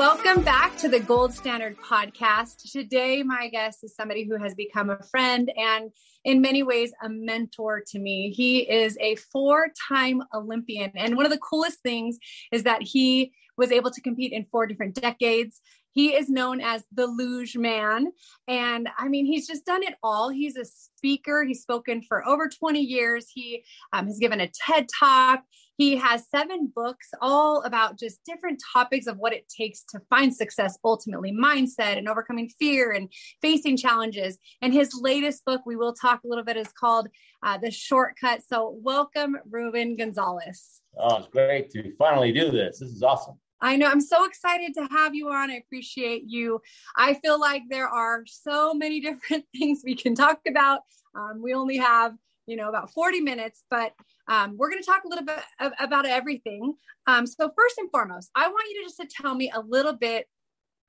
Welcome back to the Gold Standard Podcast. Today, my guest is somebody who has become a friend and in many ways a mentor to me. He is a four time Olympian. And one of the coolest things is that he was able to compete in four different decades. He is known as the Luge Man. And I mean, he's just done it all. He's a speaker. He's spoken for over 20 years. He um, has given a TED talk. He has seven books, all about just different topics of what it takes to find success, ultimately, mindset and overcoming fear and facing challenges. And his latest book, we will talk a little bit, is called uh, The Shortcut. So, welcome, Ruben Gonzalez. Oh, it's great to finally do this. This is awesome. I know. I'm so excited to have you on. I appreciate you. I feel like there are so many different things we can talk about. Um, we only have, you know, about 40 minutes, but um, we're going to talk a little bit about everything. Um, so first and foremost, I want you to just to tell me a little bit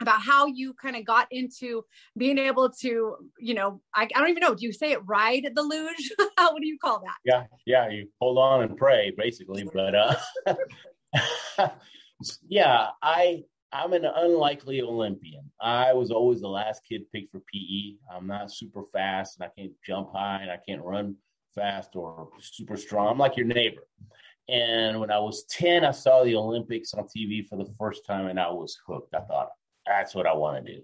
about how you kind of got into being able to, you know, I, I, don't even know. Do you say it ride the luge? what do you call that? Yeah, yeah. You hold on and pray, basically. But uh, yeah, I I'm an unlikely Olympian. I was always the last kid picked for PE. I'm not super fast, and I can't jump high, and I can't run fast or super strong. I'm like your neighbor. And when I was 10, I saw the Olympics on TV for the first time, and I was hooked. I thought that's what I want to do.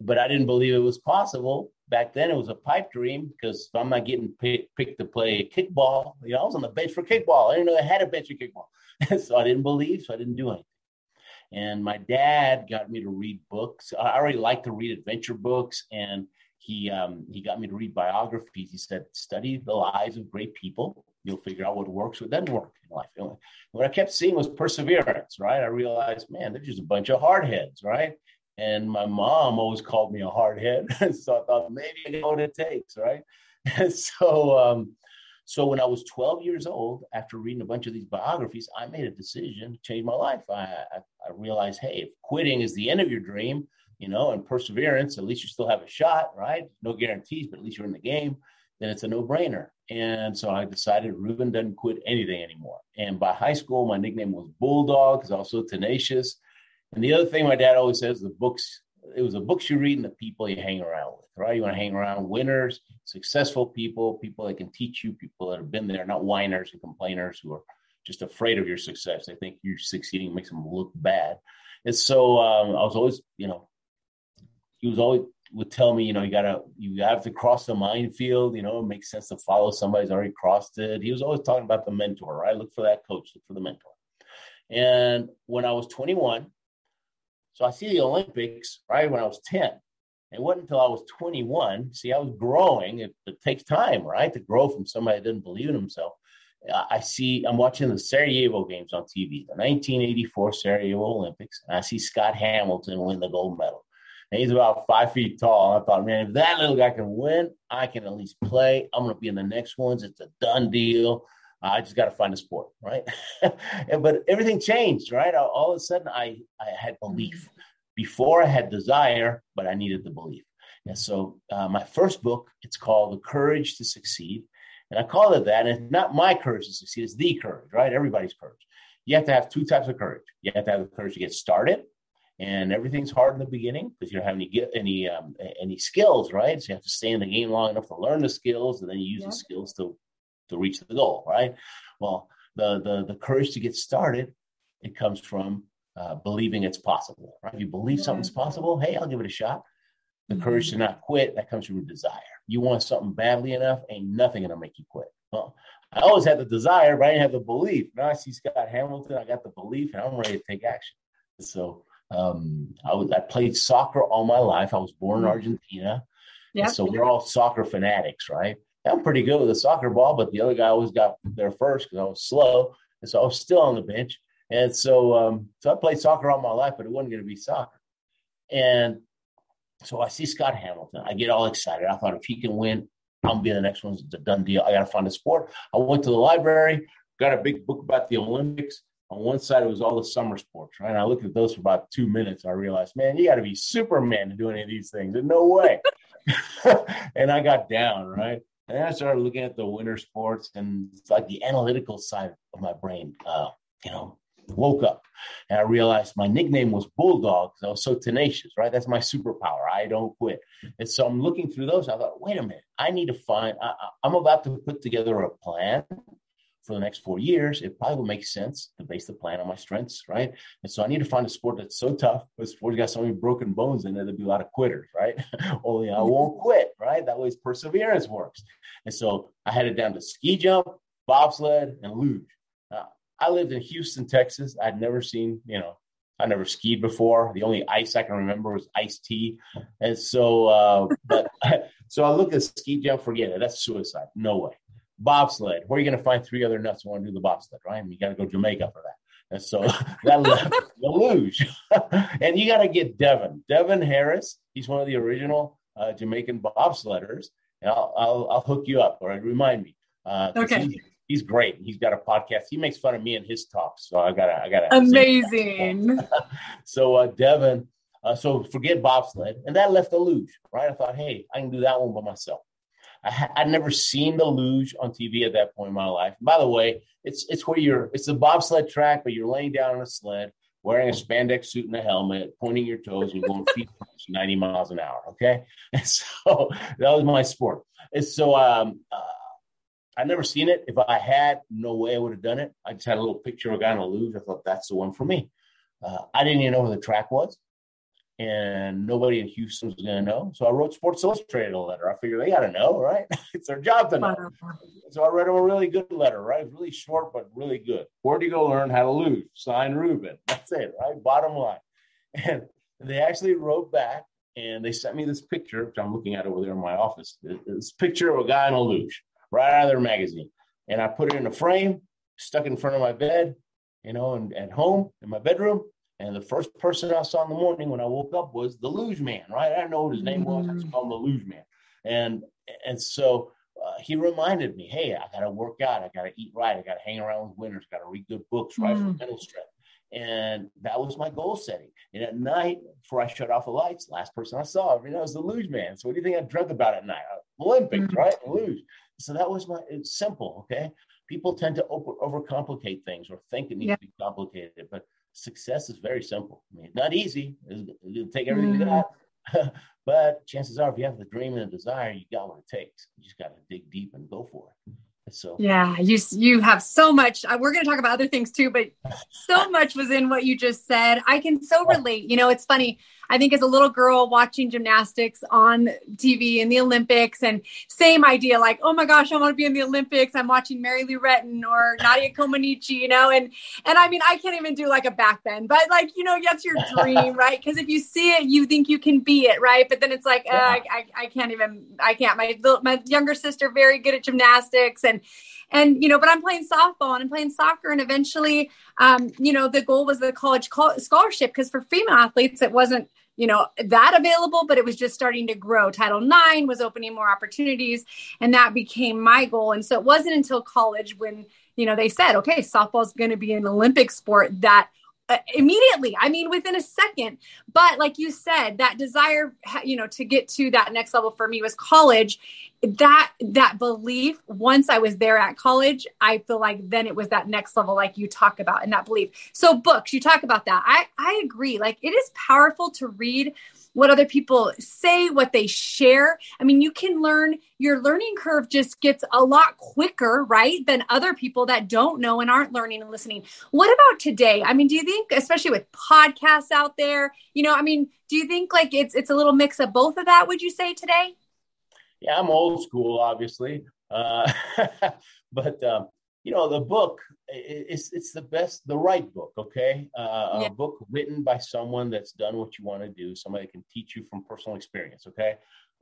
But I didn't believe it was possible. Back then, it was a pipe dream because I'm not getting picked, picked to play kickball, you know, I was on the bench for kickball. I didn't know they had a bench for kickball. so I didn't believe, so I didn't do anything. And my dad got me to read books. I already like to read adventure books, and he um, he got me to read biographies. He said, "Study the lives of great people. You'll figure out what works, what doesn't work in life." And what I kept seeing was perseverance. Right? I realized, man, they're just a bunch of hardheads, right? And my mom always called me a hardhead, so I thought maybe I know what it takes, right? And so um, so when I was 12 years old, after reading a bunch of these biographies, I made a decision to change my life. I, I, I realized, hey, if quitting is the end of your dream, you know, and perseverance, at least you still have a shot, right? No guarantees, but at least you're in the game. Then it's a no-brainer. And so I decided Ruben doesn't quit anything anymore. And by high school, my nickname was Bulldog because I was so tenacious. And the other thing my dad always says, the books, it was the books you read and the people you hang around with right? You want to hang around winners, successful people, people that can teach you, people that have been there, not whiners and complainers who are just afraid of your success. They think you're succeeding makes them look bad. And so um, I was always, you know, he was always would tell me, you know, you gotta you have to cross the minefield. You know, it makes sense to follow somebody's already crossed it. He was always talking about the mentor, right? Look for that coach, look for the mentor. And when I was 21, so I see the Olympics, right? When I was 10, it wasn't until I was 21. See, I was growing. It, it takes time, right, to grow from somebody that didn't believe in himself. I see, I'm watching the Sarajevo games on TV, the 1984 Sarajevo Olympics, and I see Scott Hamilton win the gold medal. And he's about five feet tall. And I thought, man, if that little guy can win, I can at least play. I'm going to be in the next ones. It's a done deal. I just got to find a sport, right? but everything changed, right? All of a sudden, I, I had belief. Before I had desire, but I needed the belief. And so uh, my first book, it's called The Courage to Succeed. And I call it that. And it's not my courage to succeed, it's the courage, right? Everybody's courage. You have to have two types of courage. You have to have the courage to get started, and everything's hard in the beginning because you don't have any get any um, any skills, right? So you have to stay in the game long enough to learn the skills, and then you use yeah. the skills to to reach the goal, right? Well, the the the courage to get started, it comes from uh, believing it's possible, right? If you believe something's possible, hey, I'll give it a shot. The mm-hmm. courage to not quit, that comes from desire. You want something badly enough, ain't nothing gonna make you quit. Well, I always had the desire, but I didn't have the belief. Now I see Scott Hamilton, I got the belief, and I'm ready to take action. So um, I was I played soccer all my life. I was born in mm-hmm. Argentina. Yeah. So we're all soccer fanatics, right? I'm pretty good with a soccer ball, but the other guy always got there first because I was slow. And so I was still on the bench. And so, um, so I played soccer all my life, but it wasn't going to be soccer. And So I see Scott Hamilton. I get all excited. I thought if he can win, I'm gonna be the next one. It's a done deal. I got to find a sport. I went to the library, got a big book about the Olympics. On one side, it was all the summer sports, right? And I looked at those for about two minutes. I realized, man, you got to be Superman to do any of these things. There's no way. and I got down, right? And I started looking at the winter sports and it's like the analytical side of my brain, uh, you know, woke up and I realized my nickname was Bulldog because I was so tenacious, right? That's my superpower. I don't quit. And so I'm looking through those. I thought, wait a minute, I need to find, I, I'm about to put together a plan for the next four years. It probably would make sense to base the plan on my strengths, right? And so I need to find a sport that's so tough, but sport's got so many broken bones in it, there'd be a lot of quitters, right? Only I won't quit, right? That way perseverance works. And so I headed down to ski jump, bobsled, and luge. I lived in Houston, Texas. I'd never seen, you know, I never skied before. The only ice I can remember was iced tea. And so, uh, but so I look at ski jump, forget it. That's suicide. No way. Bobsled. Where are you going to find three other nuts who want to do the bobsled, right? And you got to go Jamaica for that. And so that left the luge. and you got to get Devon. Devon Harris. He's one of the original uh, Jamaican bobsledders. And I'll, I'll, I'll hook you up or remind me. Uh, okay he's great. He's got a podcast. He makes fun of me and his talks. So I gotta, I gotta. Amazing. so uh, Devon, uh, so forget bobsled, and that left the luge. Right? I thought, hey, I can do that one by myself. I ha- I'd never seen the luge on TV at that point in my life. by the way, it's it's where you're it's a bobsled track, but you're laying down on a sled, wearing a spandex suit and a helmet, pointing your toes, and going feet 90 miles an hour. Okay, and so that was my sport. And so um, uh, I'd never seen it. If I had, no way I would have done it. I just had a little picture of a guy on a luge. I thought that's the one for me. Uh, I didn't even know where the track was, and nobody in Houston was going to know. So I wrote Sports Illustrated a letter. I figured they got to know, right? it's their job to know. So I wrote them a really good letter, right? Really short, but really good. Where do you go learn how to luge? Sign Ruben. That's it, right? Bottom line. And they actually wrote back and they sent me this picture, which I'm looking at over there in my office. This picture of a guy in a luge right out of their magazine. And I put it in a frame, stuck in front of my bed, you know, and at home in my bedroom. And the first person I saw in the morning when I woke up was the luge man, right? I didn't know what his name was. I just called him the luge man. And and so uh, he reminded me, hey, I got to work out. I got to eat right. I got to hang around with winners. Got to read good books, right, mm. for mental strength. And that was my goal setting. And at night, before I shut off the lights, last person I saw, you know, was the luge man. So what do you think I dreamt about at night? Olympics, mm. right? Luge. So that was my, it's simple. Okay. People tend to over, overcomplicate things or think it needs yeah. to be complicated, but success is very simple. I mean, not easy. It'll take everything mm. you got. but chances are, if you have the dream and the desire, you got what it takes. You just got to dig deep and go for it. So yeah, you you have so much. Uh, we're going to talk about other things too, but so much was in what you just said. I can so relate. You know, it's funny. I think as a little girl watching gymnastics on TV in the Olympics, and same idea, like, oh my gosh, I want to be in the Olympics. I'm watching Mary Lou Retton or Nadia Comaneci, you know, and and I mean, I can't even do like a back bend, but like, you know, that's your dream, right? Because if you see it, you think you can be it, right? But then it's like, uh, I, I, I can't even, I can't. My my younger sister very good at gymnastics, and and you know but i'm playing softball and i'm playing soccer and eventually um, you know the goal was the college scholarship because for female athletes it wasn't you know that available but it was just starting to grow. Title ix was opening more opportunities and that became my goal. And so it wasn't until college when you know they said okay softball is going to be an olympic sport that uh, immediately. I mean within a second. But like you said that desire you know to get to that next level for me was college. That that belief once i was there at college i feel like then it was that next level like you talk about and that belief. So books you talk about that. I i agree. Like it is powerful to read what other people say, what they share. I mean, you can learn, your learning curve just gets a lot quicker, right, than other people that don't know and aren't learning and listening. What about today? I mean, do you think, especially with podcasts out there, you know, I mean, do you think like it's it's a little mix of both of that, would you say today? Yeah, I'm old school, obviously. Uh, but um, you know the book it's it's the best the right book okay uh, yeah. a book written by someone that's done what you want to do somebody can teach you from personal experience okay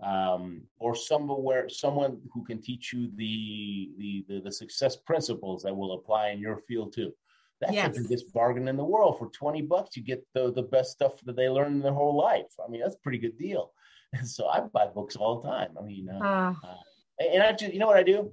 um, or somewhere someone who can teach you the, the, the the success principles that will apply in your field too That's Yes. the biggest bargain in the world. For 20 bucks, you get the, the best stuff that they learn in their whole life. I mean, that's a pretty good deal. And so I buy books all the time. I mean, uh, Uh, and I just, you know what I do?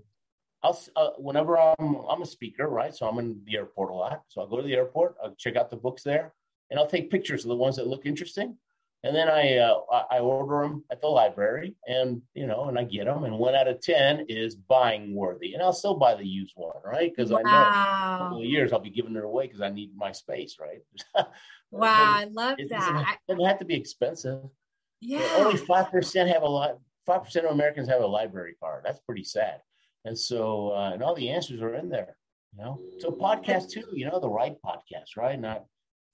I'll, uh, whenever I'm, I'm a speaker, right? So I'm in the airport a lot. So I'll go to the airport, I'll check out the books there, and I'll take pictures of the ones that look interesting. And then I, uh, I order them at the library and, you know, and I get them. And one out of 10 is buying worthy. And I'll still buy the used one, right? Because I know in a couple of years I'll be giving it away because I need my space, right? Wow. I love It that. it doesn't have to be expensive. yeah. Only five percent have a lot. Five percent of Americans have a library card. That's pretty sad. And so, uh, and all the answers are in there. You know, so podcast too. You know, the right podcast, right? Not,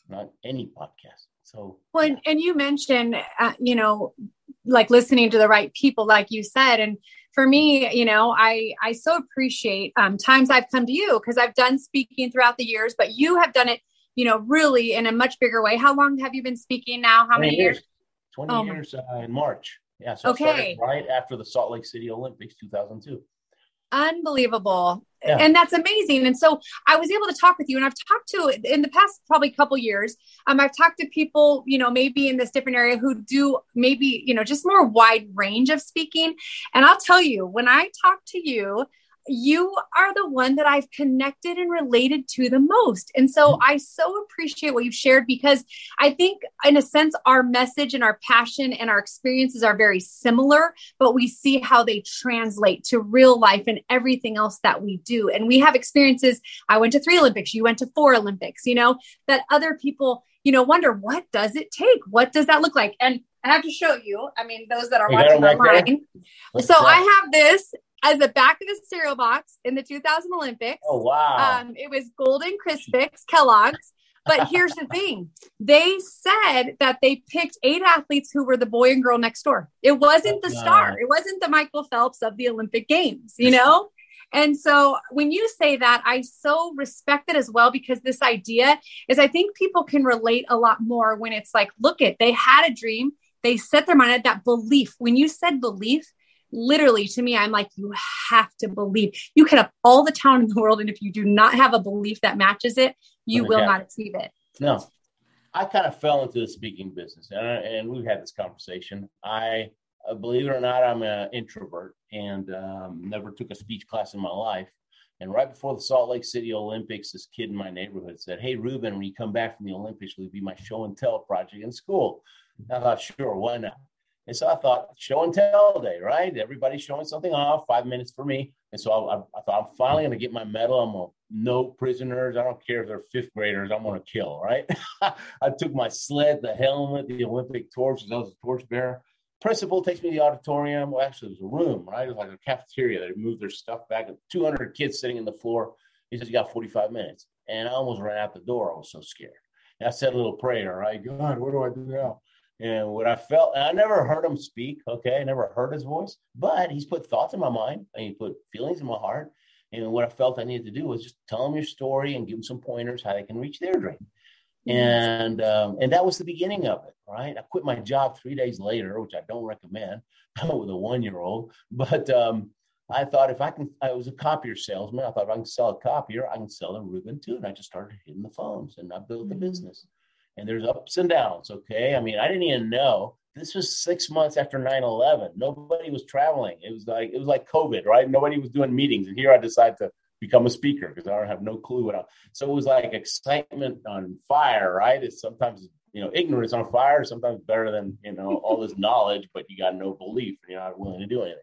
not any podcast. So, Well, and, and you mentioned, uh, you know, like listening to the right people, like you said. And for me, you know, I I so appreciate um, times I've come to you because I've done speaking throughout the years, but you have done it, you know, really in a much bigger way. How long have you been speaking now? How many years? Twenty Oh, years uh, in March. Yeah. So Okay. right after the Salt Lake City Olympics, two thousand two. Unbelievable. Yeah. And that's amazing. And so I was able to talk with you and I've talked to in the past probably couple years. Um, I've talked to people, you know, maybe in this different area who do maybe, you know, just more wide range of speaking. And I'll tell you, when I talk to you, you are the one that I've connected and related to the most. And so mm-hmm. I so appreciate what you've shared because I think, in a sense, our message and our passion and our experiences are very similar, but we see how they translate to real life and everything else that we do. And we have experiences. I went to three Olympics, you went to four Olympics, you know, that other people, you know, wonder what does it take? What does that look like? And I have to show you. I mean, those that are You watching it right online. So? I have this as the back of the cereal box in the 2000 Olympics. Oh wow. Um, it was Golden Crispix, Kellogg's. But here's the thing they said that they picked eight athletes who were the boy and girl next door. It wasn't the star, it wasn't the Michael Phelps of the Olympic Games, you know? And so when you say that, I so respect it as well because this idea is I think people can relate a lot more when it's like, look it, they had a dream, they set their mind at that belief. When you said belief, literally to me, I'm like, you have to believe. You can have all the talent in the world, and if you do not have a belief that matches it, you will not achieve it. No, I kind of fell into the speaking business, and, I, and we've had this conversation. I, uh, believe it or not, I'm an introvert and um, never took a speech class in my life. And right before the Salt Lake City Olympics, this kid in my neighborhood said, "Hey, Ruben, when you come back from the Olympics, will you be my show and tell project in school?" And I thought, sure, why not? And so I thought, show and tell day, right? Everybody's showing something off, five minutes for me. And so I, I, thought, I'm finally going to get my medal. I'm going to no prisoners. I don't care if they're fifth graders. I'm going to kill, right? I took my sled, the helmet, the Olympic torch, because I was a torchbearer. Principal takes me to the auditorium. Well, actually, it was a room, right? It was like a cafeteria. They moved their stuff back. 200 kids sitting in the floor. He says, You got 45 minutes. And I almost ran out the door. I was so scared. And I said a little prayer, right? God, what do I do now? And what I felt, and I never heard him speak, okay? I never heard his voice, but he's put thoughts in my mind and he put feelings in my heart. And what I felt I needed to do was just tell them your story and give them some pointers how they can reach their dream. And um, and that was the beginning of it, right? I quit my job three days later, which I don't recommend with a one year old. But um, I thought if I can, I was a copier salesman. I thought if I can sell a copier, I can sell a Ruben too. And I just started hitting the phones and I built the Mhm. business. And there's ups and downs, okay? I mean, I didn't even know. This was six months after 9-11 nobody was traveling. It was like it was like covid right? Nobody was doing meetings and here i decided to become a speaker because i don't have no clue what I, so it was like excitement on fire right? It's sometimes you know ignorance on fire sometimes better than you know all this knowledge but you got no belief and you're not willing to do anything.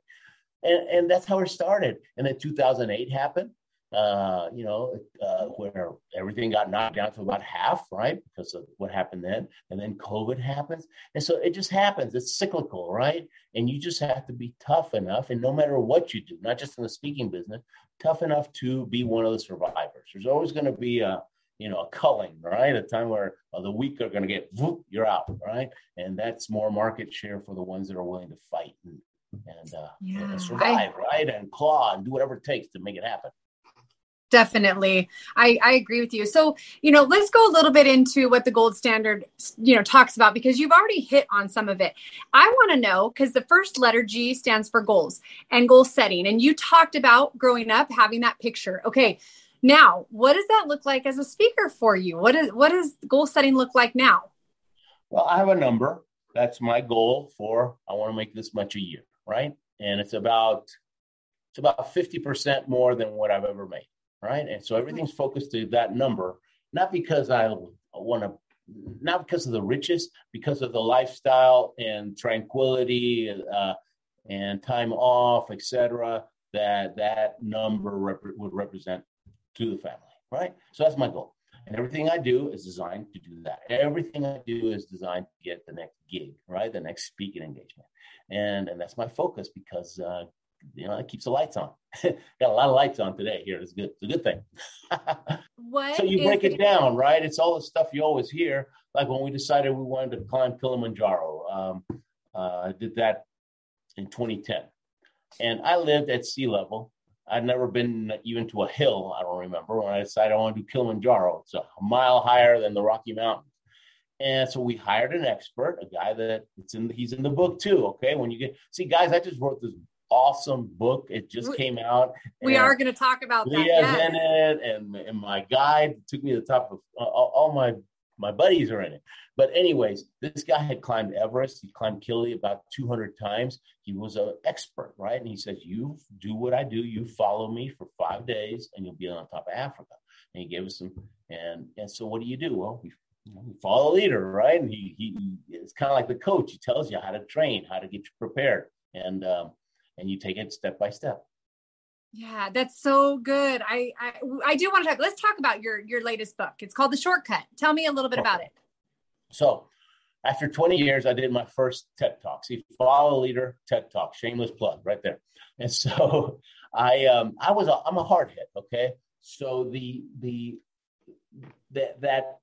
And and that's how it started. And then 2008 happened uh, you know, uh, where everything got knocked down to about half, right? Because of what happened then. And then COVID happens. And so it just happens. It's cyclical, right? And you just have to be tough enough. And no matter what you do, not just in the speaking business, tough enough to be one of the survivors. There's always going to be a, you know, a culling, right? A time where uh, the weak are going to get, whoop, you're out, right? And that's more market share for the ones that are willing to fight and, and, uh, Yeah, and I- survive, right? And claw and do whatever it takes to make it happen. Definitely. I, I agree with you. So, you know, let's go a little bit into what the gold standard, you know, talks about because you've already hit on some of it. I want to know because the first letter G stands for goals and goal setting. And you talked about growing up having that picture. Okay. Now, what does that look like as a speaker for you? What is what does goal setting look like now? Well, I have a number. That's my goal for I want to make this much a year, right? And it's about it's about 50% more than what I've ever made, right? And so everything's focused to that number, not because I want to not because of the riches, because of the lifestyle and tranquility uh, and time off, etc. That that number rep- would represent to the family, right? So that's my goal. And everything I do is designed to do that. Everything I do is designed to get the next gig, right? The next speaking engagement. And and that's my focus because uh, you know it keeps the lights on. Got a lot of lights on today here. It's good. It's a good thing. what so you break it down, right? It's all the stuff you always hear. Like when we decided we wanted to climb Kilimanjaro. Um, uh, I did that in 2010, and I lived at sea level I'd never been even to a hill, I don't remember, when I decided I want to do Kilimanjaro. It's a mile higher than the Rocky Mountains. And so we hired an expert, a guy that it's in he's in the book too. Okay. When you get see, guys, I just wrote this awesome book. It just we, came out. We are going to talk about Leah's that. Yes. in it, and and my guide took me to the top of uh, all my my buddies are in it. But anyways, this guy had climbed Everest. He climbed Kili about 200 times. He was an expert, right? And he says, "You do what I do. You follow me for five days, and you'll be on top of Africa." And he gave us some. And and so, what do you do? Well, we, we follow a leader, right? And he he it's kind of like the coach. He tells you how to train, how to get you prepared, and um, and you take it step by step. Yeah, that's so good. I, I I do want to talk. Let's talk about your your latest book. It's called The Shortcut. Tell me a little bit about it. So, after 20 years, I did my first TED Talk. See, follow leader TED Talk. Shameless plug, right there. And so, I um I was a, I'm a hard hit. Okay, so the the that that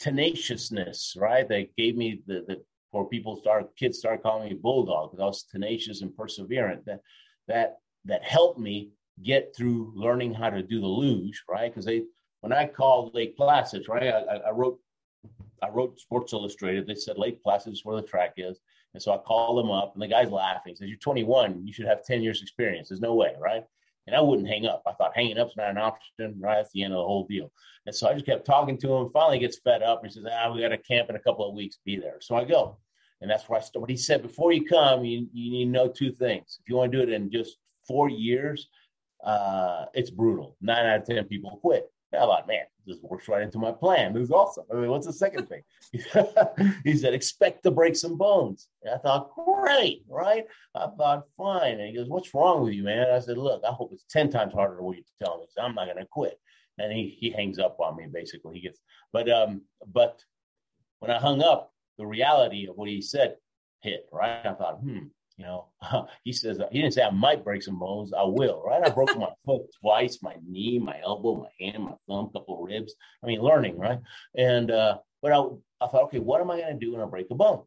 tenaciousness, right? That gave me the the or people start kids start calling me bulldog because I was tenacious and perseverant. That that that helped me get through learning how to do the luge, right? Because they when I called Lake Placid, right, I, I, wrote I wrote Sports Illustrated. They said Lake Placid is where the track is, and so I called them up, and the guy's laughing. He says, "You're 21. You should have 10 years experience. There's no way, right?" And I wouldn't hang up. I thought hanging up's not an option, right? That's the end of the whole deal. And so I just kept talking to him. Finally, gets fed up. And says, "Ah, we got a camp in a couple of weeks. Be there." So I go, and that's where I started. He said, "Before you come, you, you need to know two things. If you want to do it in just four years, uh, it's brutal. Nine out of 10 people quit. I thought, man, this works right into my plan. This is awesome. I mean, what's the second thing? he said, expect to break some bones. And I thought, great, right? I thought, fine. And he goes, what's wrong with you, man? I said, look, I hope it's 10 times harder than what you're telling me. So I'm not going to quit. And he, he hangs up on me, basically. He gets, but, um, but when I hung up, the reality of what he said hit, right? I thought, hmm, you know, he says he didn't say I might break some bones. I will, right? I broke my foot twice, my knee, my elbow, my hand, my thumb, a couple ribs. I mean, learning, right? And uh, but I, I thought, okay, what am I going to do when I break a bone?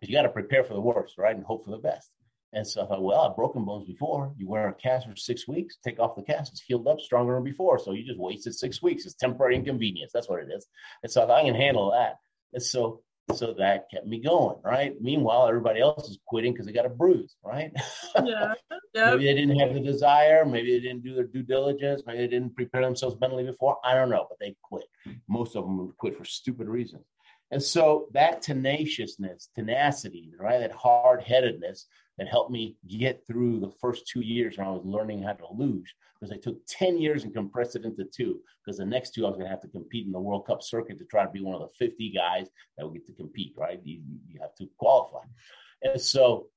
Because you got to prepare for the worst, right, and hope for the best. And so I thought, well, I've broken bones before. You wear a cast for six weeks, take off the cast, it's healed up stronger than before. So you just wasted six weeks. It's temporary inconvenience. That's what it is. And so I thought I can handle that. And so so that kept me going, right? Meanwhile, everybody else is quitting because they got a bruise, right? Yeah. Yep. maybe they didn't have the desire. Maybe they didn't do their due diligence. Maybe they didn't prepare themselves mentally before. I don't know, but they quit. Most of them quit for stupid reasons. And so that tenaciousness, tenacity, right? That hard headedness that helped me get through the first two years when I was learning how to luge because I took 10 years and compressed it into two because the next two I was going to have to compete in the World Cup circuit to try to be one of the 50 guys that would get to compete, right? You, you have to qualify. And so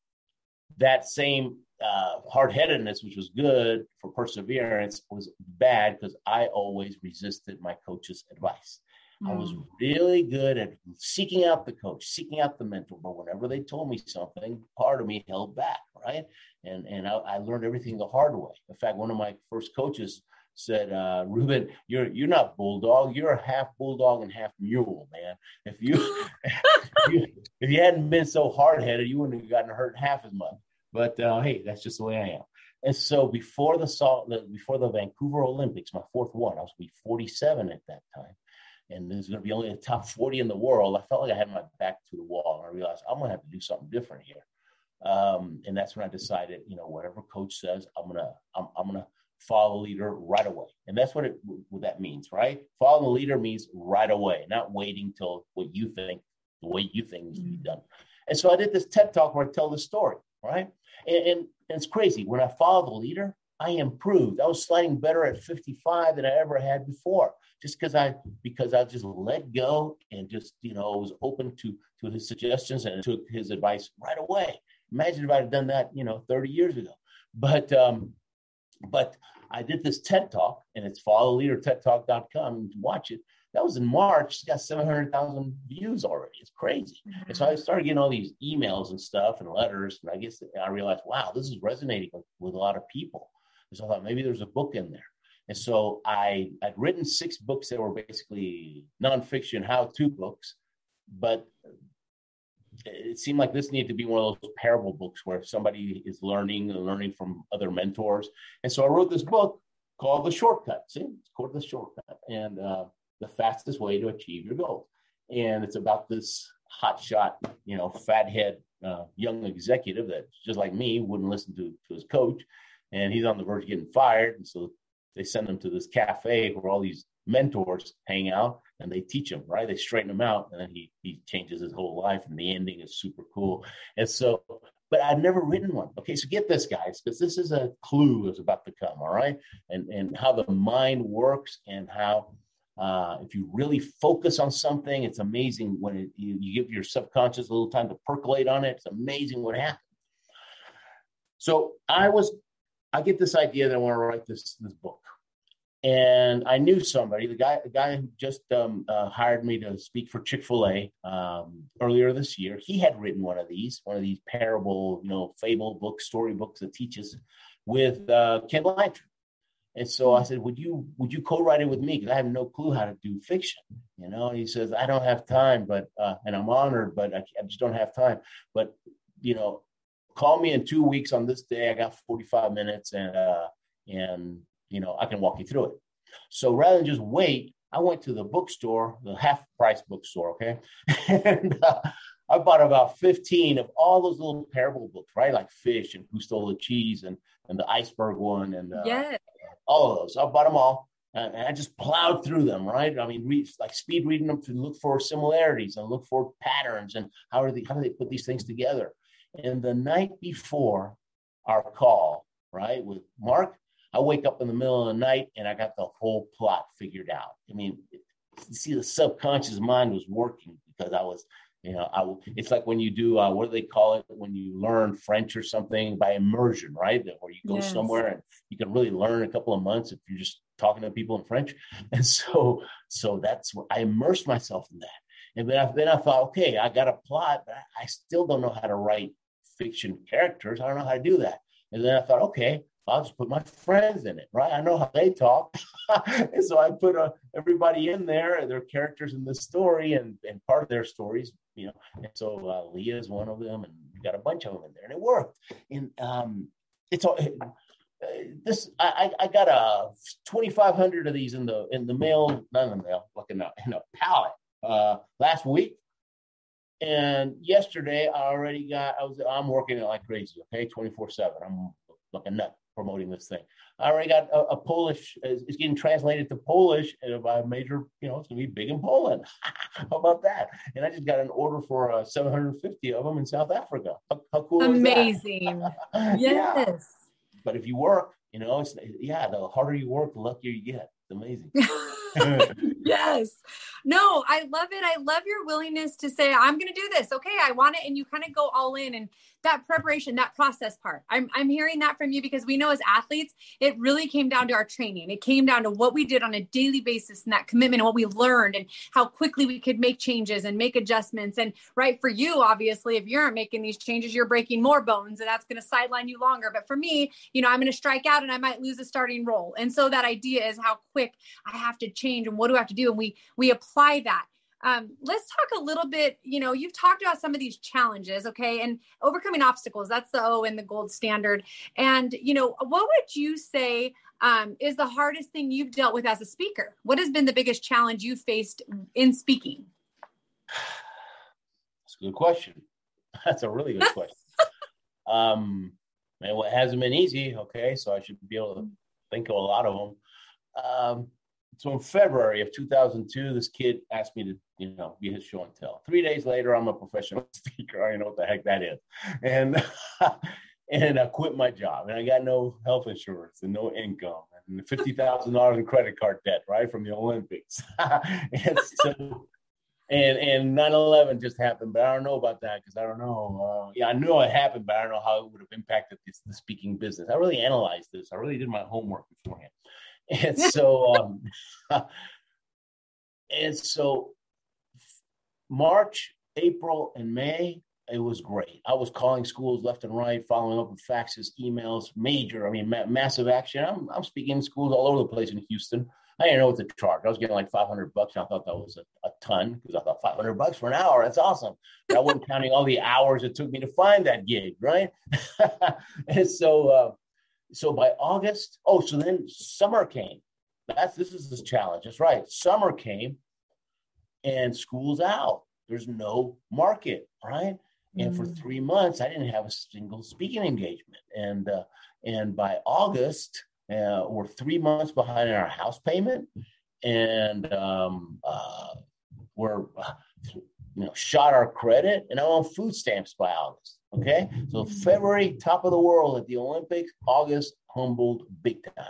that same uh, hard headedness, which was good for perseverance, was bad because I always resisted my coach's advice. Mm. I was hmm. really good at seeking out the coach, seeking out the mentor. But whenever they told me something, part of me held back, right? And and I, I learned everything the hard way. In fact, one of my first coaches said, uh, "Ruben, you're you're not bulldog. You're a half bulldog and half mule, man. If you, if you if you hadn't been so hard headed, you wouldn't have gotten hurt half as much. But uh, hey, that's just the way I am." And so before the salt, before the Vancouver Olympics, my fourth one, I was be 47 at that time and there's going to be only the top 40 in the world, I felt like I had my back to the wall. And I realized I'm going to have to do something different here. Um, and that's when I decided, you know, whatever coach says, I'm going to, I'm, I'm going to follow the leader right away. And that's what it what that means, right? Following the leader means right away, not waiting till what you think, the way you think needs to be mm. done. And so I did this TED talk where I tell the story, right? And, and, and it's crazy. When I follow the leader, I improved. I was sliding better at 55 than I ever had before, just because I because I just let go and just you know was open to to his suggestions and took his advice right away. Imagine if I'd done that, you know, 30 years ago. But um, but I did this TED talk, and it's follow leader TEDtalk.com. Watch it. That was in March. It's got 700,000 views already. It's crazy. Mm-hmm. And so I started getting all these emails and stuff and letters. And I guess I realized, wow, this is resonating with, with a lot of people. And so I thought maybe there's a book in there. And so I, I'd written six books that were basically nonfiction how to books, but it seemed like this needed to be one of those parable books where somebody is learning and learning from other mentors. And so I wrote this book called The Shortcut. See, it's called The Shortcut and uh, the fastest way to achieve your goals. And it's about this hotshot, you know, fathead uh, young executive that just like me wouldn't listen to, to his coach. And he's on the verge of getting fired. And so they send him to this cafe where all these mentors hang out and they teach him, right? They straighten him out and then he, he changes his whole life and the ending is super cool. And so, but I've never written one. Okay, so get this, guys, because this is a clue that's about to come, all right? And, and how the mind works and how uh, if you really focus on something, it's amazing when it, you, you give your subconscious a little time to percolate on it. It's amazing what happens. So I was, I get this idea that I want to write this this book, and I knew somebody, the guy, the guy who just um, uh, hired me to speak for Chick Fil A um, earlier this year. He had written one of these, one of these parable, you know, fable books, story books that teaches with uh, Ken Blanchard. And so I said, "Would you would you co-write it with me? Because I have no clue how to do fiction." You know, and he says, "I don't have time, but uh, and I'm honored, but I, I just don't have time. But you know, call me in two weeks on this day. I got 45 minutes, and uh, and you know, I can walk you through it. So rather than just wait, I went to the bookstore, the half price bookstore, okay? and uh, I bought about 15 of all those little parable books, right? Like Fish and Who Stole the Cheese and, and the Iceberg one and uh, yes. all of those. I bought them all and I just plowed through them, right? I mean, read, like speed reading them to look for similarities and look for patterns and how are they, how do they put these things together? And the night before our call, right, with Mark, I wake up in the middle of the night and I got the whole plot figured out. I mean, see, the subconscious mind was working because I was, you know, I, it's like when you do, uh, what do they call it? When you learn French or something by immersion, right? Where you go yes. somewhere and you can really learn a couple of months if you're just talking to people in French. And so, so that's where I immersed myself in that. And then I, then I thought, okay, I got a plot, but I still don't know how to write fiction characters. I don't know how to do that. And then I thought, okay, I'll just put my friends in it, right? I know how they talk. and so I put uh, everybody in there, their characters in the story and, and part of their stories, you know. And so uh, Leah is one of them, and we got a bunch of them in there, and it worked. And um, it's all. Uh, this I, I got a 2,500 of these in the in the mail, not in the mail, in a, in a pallet uh, last week, and yesterday I already got. I was I'm working it like crazy. Okay, 24 seven. I'm like a nut promoting this thing. I already got a, a Polish, it's getting translated to Polish by a major, you know, it's to be big in Poland. How about that? And I just got an order for uh, 750 of them in South Africa. How, how cool Amazing. yes. Yeah. But if you work, you know, it's, yeah, the harder you work, the luckier you get. It's amazing. yes. No, I love it. I love your willingness to say, I'm going to do this. Okay, I want it. And you kind of go all in. And that preparation, that process part. I'm, I'm hearing that from you because we know as athletes, it really came down to our training. It came down to what we did on a daily basis and that commitment and what we learned and how quickly we could make changes and make adjustments. And right for you, obviously, if you aren't making these changes, you're breaking more bones and that's going to sideline you longer. But for me, you know, I'm going to strike out and I might lose a starting role. And so that idea is how quick I have to change and what do I have to do? And we, we apply that um, let's talk a little bit. You know, you've talked about some of these challenges, okay, and overcoming obstacles. That's the O in the gold standard. And you know, what would you say um, is the hardest thing you've dealt with as a speaker? What has been the biggest challenge you faced in speaking? That's a good question. That's a really good question. um, man, what hasn't been easy. Okay, so I should be able to think of a lot of them. Um, so in February of 2002, this kid asked me to, you know, be his show and tell. Three days later, I'm a professional speaker. I don't know what the heck that is, and and I quit my job, and I got no health insurance and no income, and fifty thousand dollars in credit card debt, right from the Olympics. and so, and and 9/11 just happened, but I don't know about that because I don't know. Uh, yeah, I knew it happened, but I don't know how it would have impacted this, the speaking business. I really analyzed this. I really did my homework beforehand, and so um, and so March, April, and May it was great. I was calling schools left and right, following up with faxes, emails, major, I mean, ma- massive action. I'm, I'm speaking in schools all over the place in Houston. I didn't know what to charge. I was getting like 500 bucks. And I thought that was a, a ton because I thought 500 bucks for an hour. That's awesome. But I wasn't counting all the hours it took me to find that gig, right? and so, uh, so by August, oh, so then summer came. That's this is this challenge. That's right. Summer came, and school's out. There's no market, right? And for mm. three months, I didn't have a single speaking engagement. And uh, and by August, uh, we're three months behind in our house payment, and um, uh, we're uh, you know shot our credit, and I'm on food stamps by August. Okay, so February top of the world at the Olympics, August humbled big time,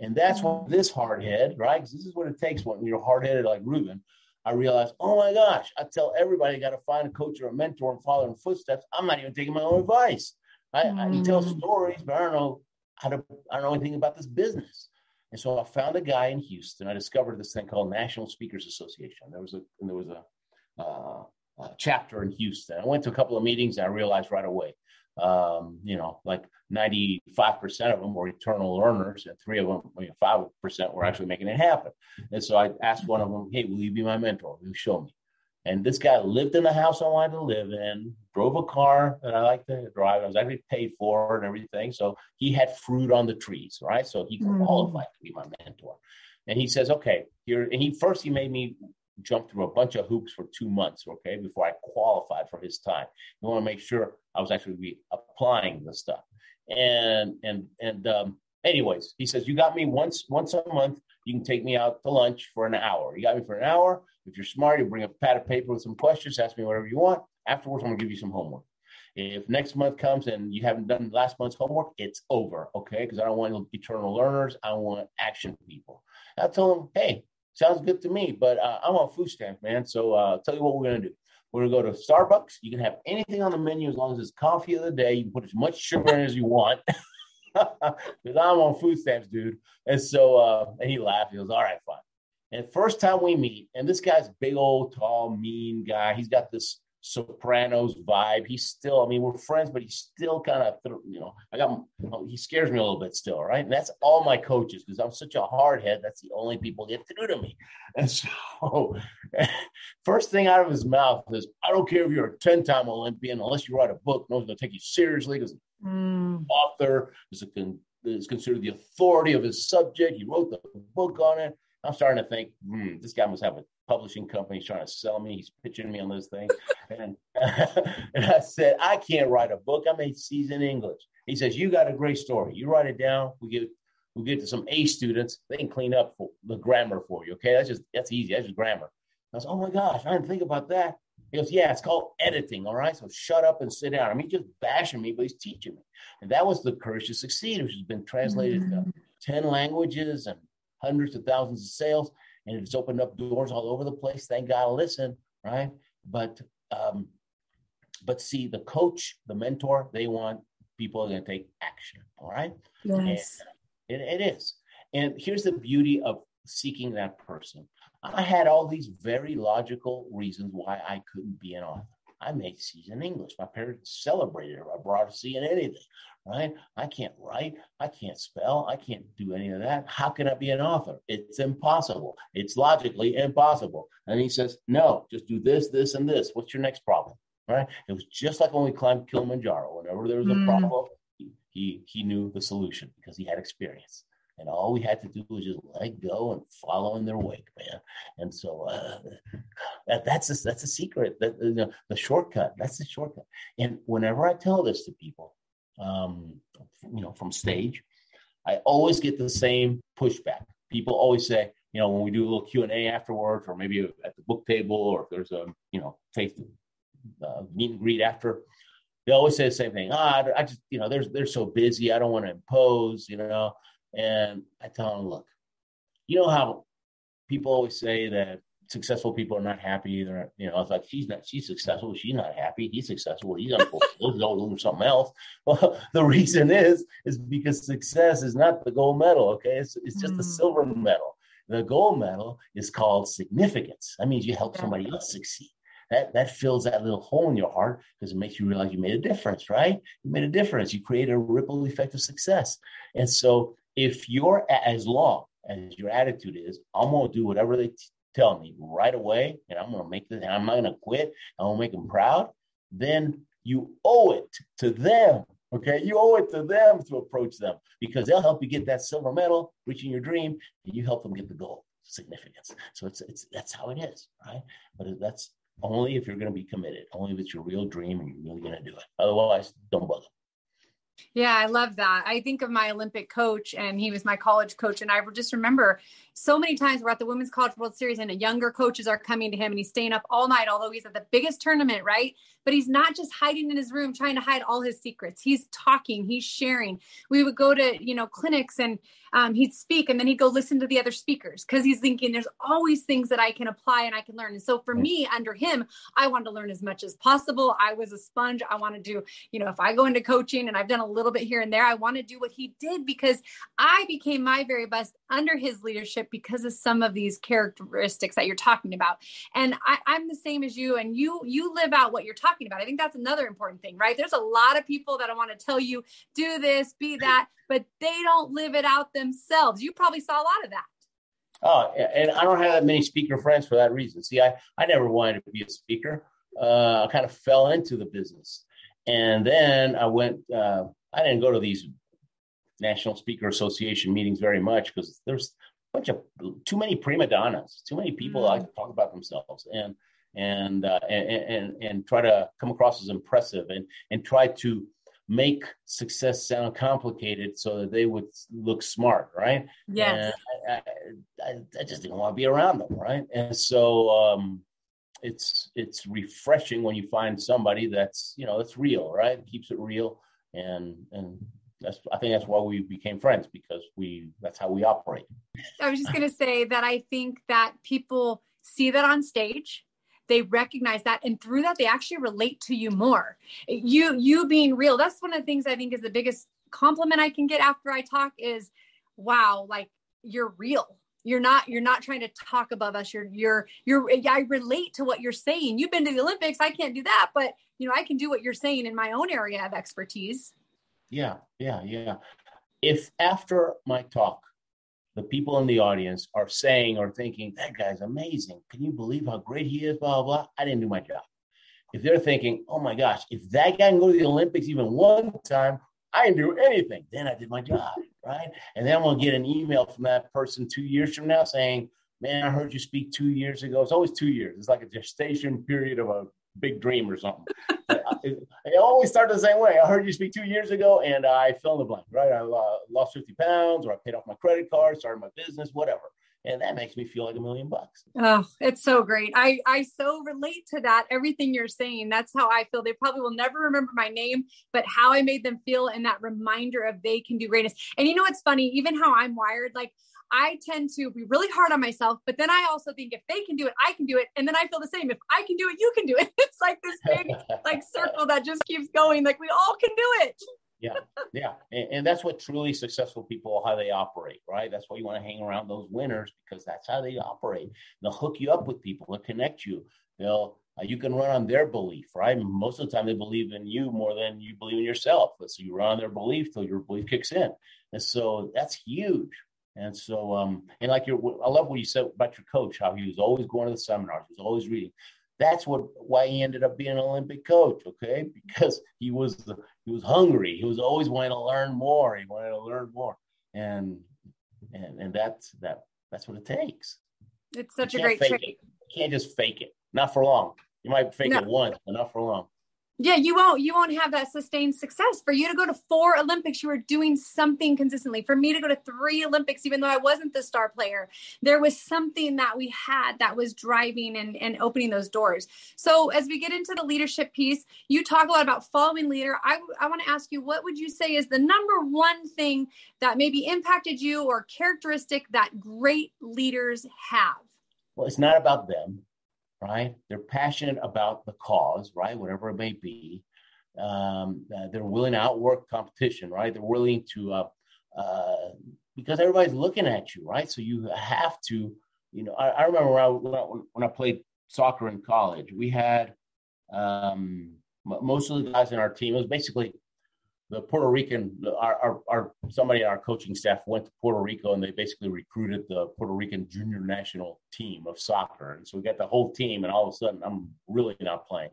and that's when this hard head, right? Because this is what it takes when you're hard headed like Ruben I realized, oh my gosh, I tell everybody got to find a coach or a mentor and follow in footsteps. I'm not even taking my own advice. I, mm. I tell stories, but I don't know how to, I don't know anything about this business. And so I found a guy in Houston. I discovered this thing called National Speakers Association. There was a, there was a, uh, a chapter in Houston. I went to a couple of meetings and I realized right away, um, you know, like 95% of them were eternal learners, and three of them, I mean, 5% were actually making it happen. And so I asked one of them, Hey, will you be my mentor? Will you show me? And this guy lived in the house I wanted to live in, drove a car that I like to drive. I was actually paid for and everything. So he had fruit on the trees, right? So he mm-hmm. qualified to be my mentor. And he says, okay, here, and he first he made me jump through a bunch of hoops for two months, okay, before I qualified for his time. You want to make sure I was actually be applying the stuff. And and and um, anyways, he says, You got me once once a month, you can take me out to lunch for an hour. You got me for an hour. If you're smart, you bring a pad of paper with some questions, ask me whatever you want. Afterwards, I'm gonna give you some homework. If next month comes and you haven't done last month's homework, it's over, okay? Because I don't want eternal learners. I want action people. I told him, hey, sounds good to me, but uh, I'm on food stamps, man. So uh, I'll tell you what we're going to do. We're going to go to Starbucks. You can have anything on the menu as long as it's coffee of the day. You can put as much sugar in as you want. Because I'm on food stamps, dude. And so, uh, and he laughed. He goes, all right, fine. And first time we meet, and this guy's big old, tall, mean guy. He's got this Sopranos vibe. He's still, I mean, we're friends, but he's still kind of, you know, I got, he scares me a little bit still, right? And that's all my coaches because I'm such a hard head. That's the only people get through to me. And so, first thing out of his mouth is, I don't care if you're a 10 time Olympian, unless you write a book, no one's going to take you seriously because mm. author is, a, is considered the authority of his subject. He wrote the book on it. I'm starting to think, hmm, this guy must have a publishing company. Trying to sell me. He's pitching me on those things. and, and I said, I can't write a book. I'm a seasoned English. He says, You got a great story. You write it down. We get we get to some A students. They can clean up for the grammar for you. Okay. That's just that's easy. That's just grammar. I was, oh my gosh, I didn't think about that. He goes, yeah, it's called editing. All right. So shut up and sit down. I mean, just bashing me, but he's teaching me. And that was the courage to succeed, which has been translated mm-hmm. to 10 languages and hundreds of thousands of sales, and it's opened up doors all over the place. Thank God, listen, right? But um, but see, the coach, the mentor, they want people are going to take action. All right. Yes. It, it is. And here's the beauty of seeking that person. I had all these very logical reasons why I couldn't be an author. I made C's in English. My parents celebrated it. I brought a C in anything right? I can't write, I can't spell, I can't do any of that. How can I be an author? It's impossible. It's logically impossible. And he says, No, just do this, this, and this. What's your next problem? Right? It was just like when we climbed Kilimanjaro. Whenever there was a mm. problem, he, he knew the solution because he had experience. And all we had to do was just let go and follow in their wake, man. And so uh, that, that's a, that's a secret. That you know, the shortcut. That's the shortcut. And whenever I tell this to people, um, you know, from stage. I always get the same pushback. People always say, you know, when we do a little Q and A afterwards, or maybe at the book table, or if there's a you know face uh, meet and greet after, they always say the same thing. Ah, I just you know they're they're so busy. I don't want to impose, you know. And I tell them, look, you know how people always say that successful people are not happy. They're, you know, it's like she's not, she's successful. She's not happy. He's successful. He's unfulfilled. He's doing something else. Well, the reason is, is because success is not the gold medal. Okay. It's, it's just mm. a silver medal. The gold medal is called significance. That means you help somebody else succeed. That, that fills that little hole in your heart because it makes you realize you made a difference, right? You made a difference. You create a ripple effect of success. And so if you're as long as your attitude is, I'm going to do whatever they t- tell me right away, and I'm going to make this, I'm not going to quit. I'm going to make them proud. Then you owe it to them. Okay, you owe it to them to approach them because they'll help you get that silver medal, reaching your dream, and you help them get the gold significance. So it's it's that's how it is, right? But that's only if you're going to be committed, only if it's your real dream and you're really going to do it. Otherwise, don't bother. Yeah, I love that. I think of my Olympic coach, and he was my college coach. And I just remember so many times we're at the Women's College World Series, and younger coaches are coming to him, and he's staying up all night, although he's at the biggest tournament, right? But he's not just hiding in his room trying to hide all his secrets. He's talking, he's sharing. We would go to, you know, clinics and um, he'd speak and then he'd go listen to the other speakers because he's thinking there's always things that I can apply and I can learn. And so for me, under him, I wanted to learn as much as possible. I was a sponge. I want to do, you know, if I go into coaching and I've done a little bit here and there, I want to do what he did because I became my very best under his leadership because of some of these characteristics that you're talking about. And I, I'm the same as you, and you you live out what you're talking about. I think that's another important thing, right? There's a lot of people that I want to tell you, do this, be that, but they don't live it out themselves. You probably saw a lot of that. Oh, and I don't have that many speaker friends for that reason. See, I, I never wanted to be a speaker. Uh, I kind of fell into the business. And then I went, uh, I didn't go to these National Speaker Association meetings very much because there's a bunch of too many prima donnas, too many people mm. like to talk about themselves and and, uh, and and and try to come across as impressive and and try to make success sound complicated so that they would look smart, right? Yes. I, I, I, just didn't want to be around them, right? And so um, it's it's refreshing when you find somebody that's you know that's real, right? Keeps it real, and and that's I think that's why we became friends because we that's how we operate. I was just going to say that I think that people see that on stage they recognize that and through that they actually relate to you more. You you being real that's one of the things i think is the biggest compliment i can get after i talk is wow like you're real. You're not you're not trying to talk above us. You're you're you're i relate to what you're saying. You've been to the olympics i can't do that but you know i can do what you're saying in my own area of expertise yeah yeah yeah if after my talk the people in the audience are saying or thinking, that guy's amazing. Can you believe how great he is? Blah, blah, blah. I didn't do my job. If they're thinking, oh my gosh, if that guy can go to the Olympics even one time, I didn't do anything. Then I did my job, right? And then to get an email from that person two years from now saying, man, I heard you speak two years ago. It's always two years. It's like a gestation period of a big dream or something. It, always starts the same way. I heard you speak two years ago, and I fill in the blank. Right, I uh, lost fifty pounds, or I paid off my credit card, started my business, whatever. And that makes me feel like a million bucks. Oh, it's so great. I I so relate to that. Everything you're saying. That's how I feel. They probably will never remember my name, but how I made them feel and that reminder of they can do greatness. And you know what's funny? Even how I'm wired, like I tend to be really hard on myself, but then I also think if they can do it, I can do it. And then I feel the same. If I can do it, you can do it. It's like this big like circle that just keeps going. Like we all can do it. yeah, yeah, and, and, that's what truly successful people how they operate, right? That's why you want to hang around those winners because that's how they operate. They'll hook you up with people, they'll connect you. They'll uh, you can run on their belief, right? Most of the time, they believe in you more than you believe in yourself. So you run on their belief till your belief kicks in, and so that's huge, and so, um, and like your, I love what you said about your coach, how he was always going to the seminars, he was always reading. That's what why he ended up being an Olympic coach, okay? Because he was he was hungry. He was always wanting to learn more. He wanted to learn more, and and and that's that that's what it takes. It's such a great trick. It. You can't just fake it. Not for long. You might fake no. it once, but not for long. Yeah you won't you won't have that sustained success. For you to go to four olympics you were doing something consistently. For me to go to three olympics even though i wasn't the star player there was something that we had that was driving and, and opening those doors. So as we get into the leadership piece you talk a lot about following leader. I, I want to ask you what would you say is the number one thing that maybe impacted you or characteristic that great leaders have? Well it's not about them right? They're passionate about the cause, right? Whatever it may be. Um, uh, they're willing to outwork competition, right? They're willing to, uh, uh, because everybody's looking at you, right? So you have to, you know, I, I remember when I, when I, played soccer in college, we had um, most of the guys in our team, it was basically the Puerto Rican, our, our, our, somebody in our coaching staff went to Puerto Rico and they basically recruited the Puerto Rican junior national team of soccer. And so we got the whole team, and all of a sudden I'm really not playing.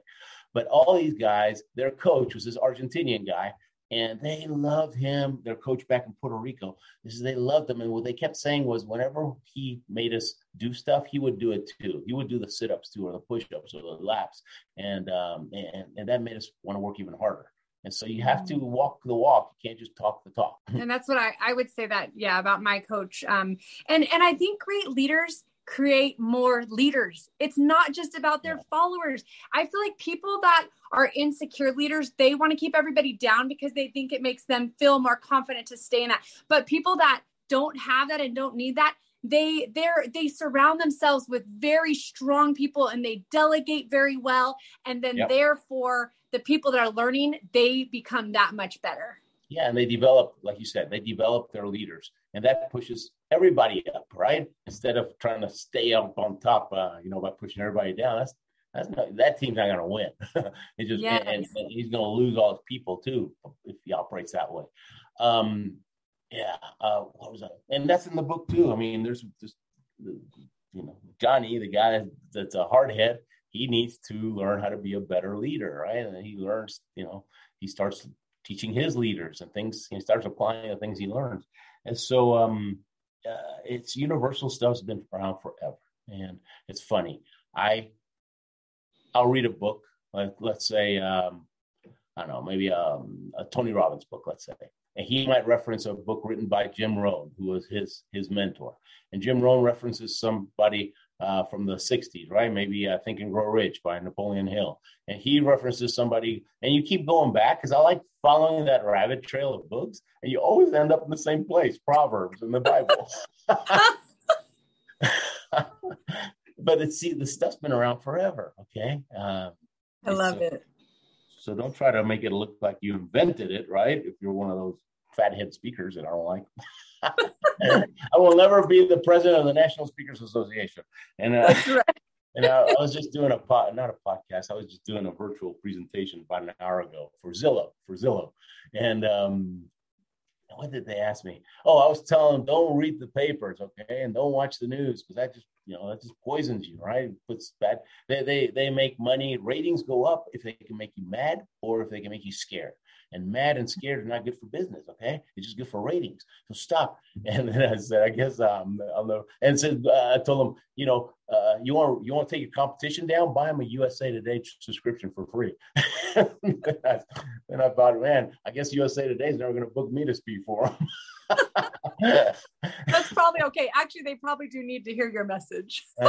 But all these guys, their coach was this Argentinian guy, and they loved him. Their coach back in Puerto Rico, this is they loved him, and what they kept saying was, whenever he made us do stuff, he would do it too. He would do the sit ups too, or the push ups, or the laps, and um, and and that made us want to work even harder. And so you have to walk the walk. You can't just talk the talk. and that's what I, I would say that, yeah, about my coach. Um, and, and I think great leaders create more leaders. It's not just about their yeah. followers. I feel like people that are insecure leaders, they want to keep everybody down because they think it makes them feel more confident to stay in that. But people that don't have that and don't need that, they they're they surround themselves with very strong people and they delegate very well and then yep. therefore the people that are learning they become that much better yeah and they develop like you said they develop their leaders and that pushes everybody up right instead of trying to stay up on top uh, you know by pushing everybody down that's that's not, that team's not going to win. it's just yes. and, and, he's going to lose all his people too if he operates that way. Um, yeah, uh, what was that? And that's in the book too. I mean, there's just you know Johnny, the guy that's a hardhead. He needs to learn how to be a better leader, right? And he learns, you know, he starts teaching his leaders and things. He starts applying the things he learns, and so um, uh, it's universal stuff's been around forever. And it's funny. I I'll read a book, like let's say um, I don't know, maybe um, a Tony Robbins book, let's say, and he might reference a book written by Jim Rohn, who was his his mentor. And Jim Rohn references somebody uh, from the '60s, right? Maybe uh, Think and Grow Rich by Napoleon Hill, and he references somebody. And you keep going back because I like following that rabbit trail of books, and you always end up in the same place: Proverbs in the Bible. but it's see, the stuff's been around forever. Okay, uh, I love so, it. So don't try to make it look like you invented it, right? If you're one of those fathead speakers that I don't like. I will never be the president of the National Speakers Association. And uh, right. and I, I, was just doing a pot, not a podcast. I was just doing a virtual presentation about an hour ago for Zillow, for Zillow, and um, what did they ask me? Oh, I was telling them don't read the papers, okay, and don't watch the news because that just you know that just poisons you, right? It puts bad. They they they make money. Ratings go up if they can make you mad or if they can make you scared. And mad and scared are not good for business. Okay, it's just good for ratings. So stop. And then I said, I guess um, on the and said uh, I told them, you know, uh, you want you want to take your competition down? Buy them a USA Today subscription for free. and I thought, man, I guess USA Today is never going to book me to speak for them. That's probably okay. Actually, they probably do need to hear your message.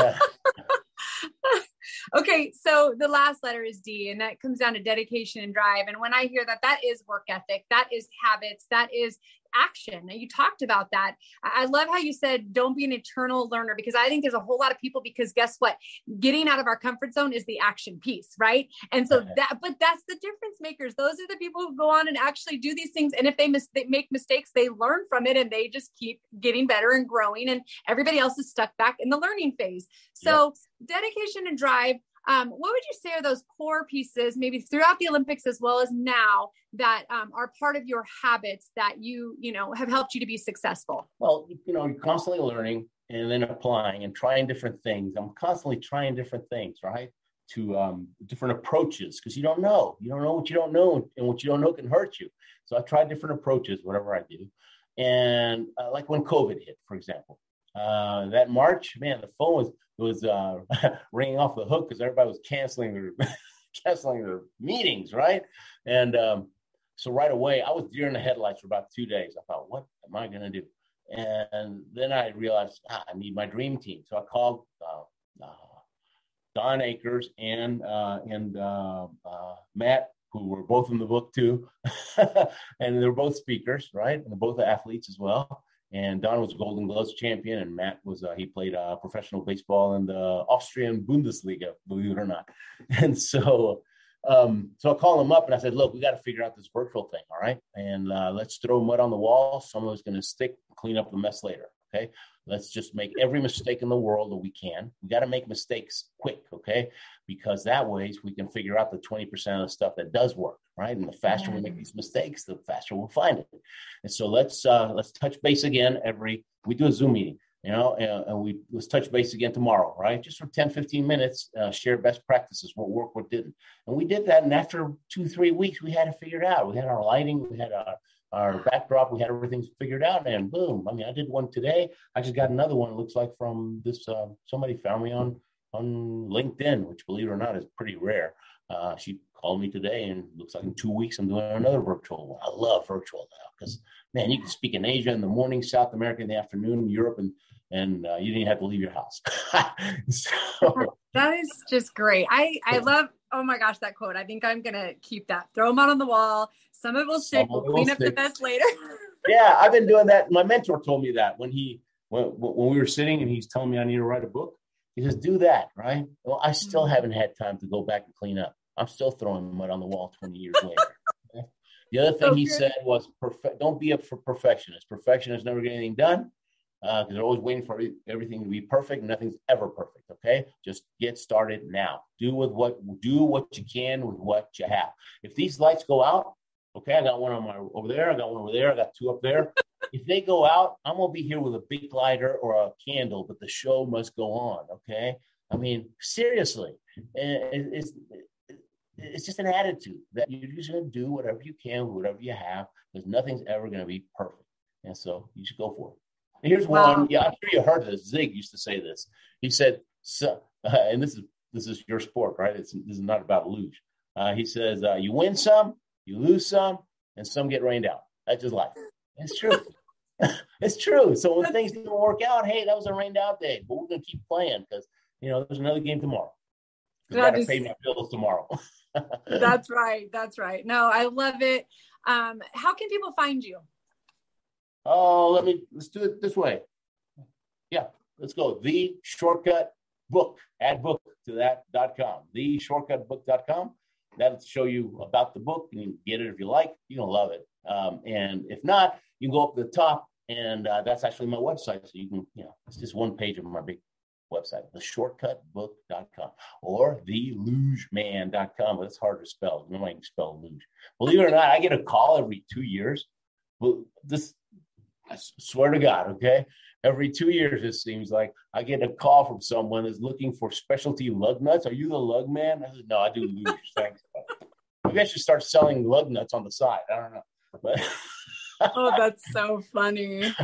okay, so the last letter is D, and that comes down to dedication and drive. And when I hear that, that is work ethic, that is habits, that is action. And you talked about that. I love how you said, don't be an eternal learner, because I think there's a whole lot of people, because guess what? Getting out of our comfort zone is the action piece, right? And so that, but that's the difference makers. Those are the people who go on and actually do these things. And if they, mis- they make mistakes, they learn from it and they just keep getting better and growing. And everybody else is stuck back in the learning phase. So yep. dedication and drive um, what would you say are those core pieces, maybe throughout the Olympics as well as now, that um, are part of your habits that you, you know, have helped you to be successful? Well, you know, you're constantly learning and then applying and trying different things. I'm constantly trying different things, right? To um, different approaches because you don't know. You don't know what you don't know, and what you don't know can hurt you. So I try different approaches, whatever I do. And uh, like when COVID hit, for example, uh, that March, man, the phone was was uh, ringing off the hook because everybody was canceling their canceling their meetings, right? And um, so right away, I was deer in the headlights for about two days. I thought, what am I going to do? And then I realized ah, I need my dream team. So I called uh, uh, Don Akers and uh, and uh, uh, Matt, who were both in the book too, and they're both speakers, right? And both athletes as well. And Don was a Golden Gloves champion, and Matt was uh, he played professional baseball in the Austrian Bundesliga, believe it or not. And so um, so I called him up and I said, look, we got to figure out this virtual thing. All right. And uh, let's throw mud on the wall. Some of it's going to stick, clean up the mess later. Okay. Let's just make every mistake in the world that we can. We got to make mistakes quick. Okay. Because that way we can figure out the 20% of the stuff that does work. Right. And the faster we make these mistakes, the faster we'll find it. And so let's, uh, let's touch base again every, we do a Zoom meeting you know, and, and, we let's touch base again tomorrow, right? Just for 10, 15 minutes, uh, share best practices, what worked, what didn't. And we did that. And after two, three weeks, we had it figured out. We had our lighting, we had our, our backdrop, we had everything figured out. And boom, I mean, I did one today. I just got another one, looks like from this, uh, somebody found me on, on LinkedIn, which believe it or not is pretty rare. Uh, she called me today and looks like in two weeks I'm doing another virtual one. I love virtual now because man, you can speak in Asia in the morning, South America in the afternoon, Europe and and uh, you didn't have to leave your house. so, that is just great. I I love. Oh my gosh, that quote. I think I'm gonna keep that. Throw them out on the wall. Some of it will. We'll clean up the mess later. yeah, I've been doing that. My mentor told me that when he when when we were sitting and he's telling me I need to write a book. He says, "Do that, right?" Well, I still mm-hmm. haven't had time to go back and clean up. I'm still throwing mud on the wall 20 years later. The other thing he said was, "Perfect. Don't be up for perfectionist. Perfectionists never get anything done because uh, they're always waiting for everything to be perfect. Nothing's ever perfect. Okay, just get started now. Do with what do what you can with what you have. If these lights go out, okay, I got one on my over there. I got one over there. I got two up there. if they go out, I'm gonna be here with a big lighter or a candle, but the show must go on. Okay, I mean seriously, it's it's just an attitude that you're just gonna do whatever you can, whatever you have, because nothing's ever gonna be perfect. And so you should go for it. Here's wow. one. Yeah, I'm sure you heard this. Zig used to say this. He said, so, uh, and this is this is your sport, right? It's this is not about luge. Uh, he says, uh, you win some, you lose some, and some get rained out. That's just life. It's true. it's true. So when things didn't work out, hey, that was a rained out day, but we're gonna keep playing because you know there's another game tomorrow. I gotta is, pay my bills tomorrow. that's right. That's right. No, I love it. Um, how can people find you? Oh, let me let's do it this way. Yeah, let's go. The shortcut book. Add book to that dot com. The shortcutbook.com. That'll show you about the book. You can get it if you like. You're gonna love it. Um, and if not, you can go up to the top, and uh, that's actually my website. So you can, you know, it's just one page of my big website, theshortcutbook.com or thelugeman.com. But it's hard to spell. Nobody can spell luge. Believe it or not, I get a call every two years. Well, this I swear to God, okay? Every two years, it seems like I get a call from someone that's looking for specialty lug nuts. Are you the lug man? I said, no, I do luge. Thanks. Maybe I should start selling lug nuts on the side. I don't know. But oh, that's so funny.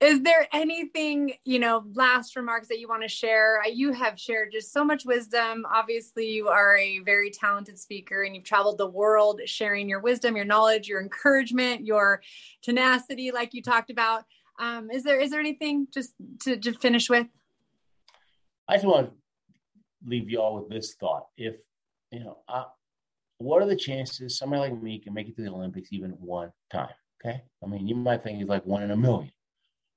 Is there anything, you know, last remarks that you want to share? You have shared just so much wisdom. Obviously, you are a very talented speaker and you've traveled the world sharing your wisdom, your knowledge, your encouragement, your tenacity, like you talked about. Um, is there is there anything just to, to finish with? I just want to leave you all with this thought. If you know, uh, what are the chances somebody like me can make it to the Olympics even one time? Okay, I mean, you might think it's like one in a million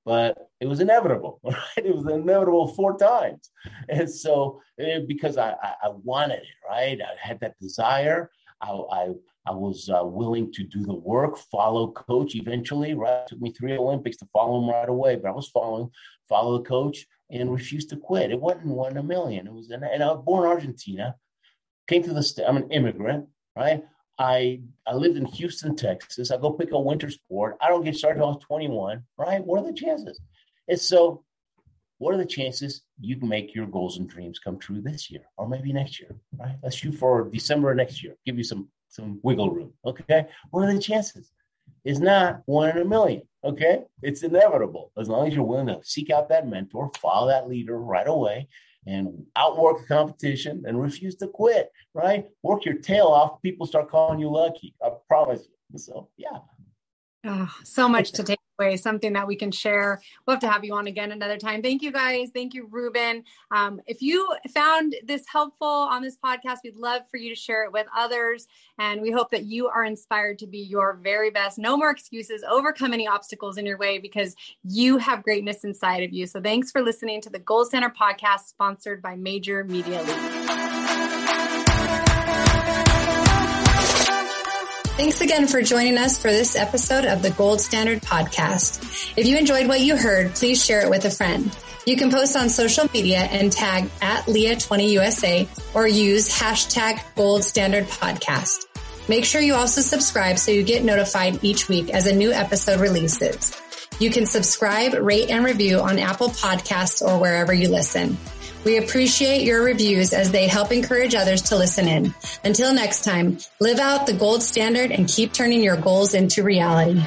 but it was inevitable, right? It was inevitable four times. And so, eh, because I, I, I wanted it, right? I had that desire. I, I, I was uh, willing to do the work, follow coach eventually, right? It took me three Olympics to follow him right away, but I was following, follow the coach and refused to quit. It wasn't one in a million. It was, and I was born in Argentina, came to the state, I'm an immigrant, right? I I lived in Houston, Texas. I go pick a winter sport. I don't get started until I was 21, right? What are the chances? And so, what are the chances you can make your goals and dreams come true this year or maybe next year, right? Let's shoot for December next year. Give you some some wiggle room, okay? What are the chances? It's not one in a million, okay? It's inevitable as long as you're willing to seek out that mentor, follow that leader right away, and outwork the competition and refuse to quit, right? Work your tail off. People start calling you lucky. I promise you. So, yeah. Oh, so much to take away, something that we can share. We'll have to have you on again another time. Thank you guys. Thank you, Ruben. Um, if you found this helpful on this podcast, we'd love for you to share it with others. And we hope that you are inspired to be your very best. No more excuses, overcome any obstacles in your way because you have greatness inside of you. So thanks for listening to the Gold Standard podcast sponsored by Major Media League. Thanks again for joining us for this episode of the Gold Standard Podcast. If you enjoyed what you heard, please share it with a friend. You can post on social media and tag at Leah20USA or use hashtag Gold Standard Podcast. Make sure you also subscribe so you get notified each week as a new episode releases. You can subscribe, rate, and review on Apple Podcasts or wherever you listen. We appreciate your reviews as they help encourage others to listen in. Until next time, live out the gold standard and keep turning your goals into reality.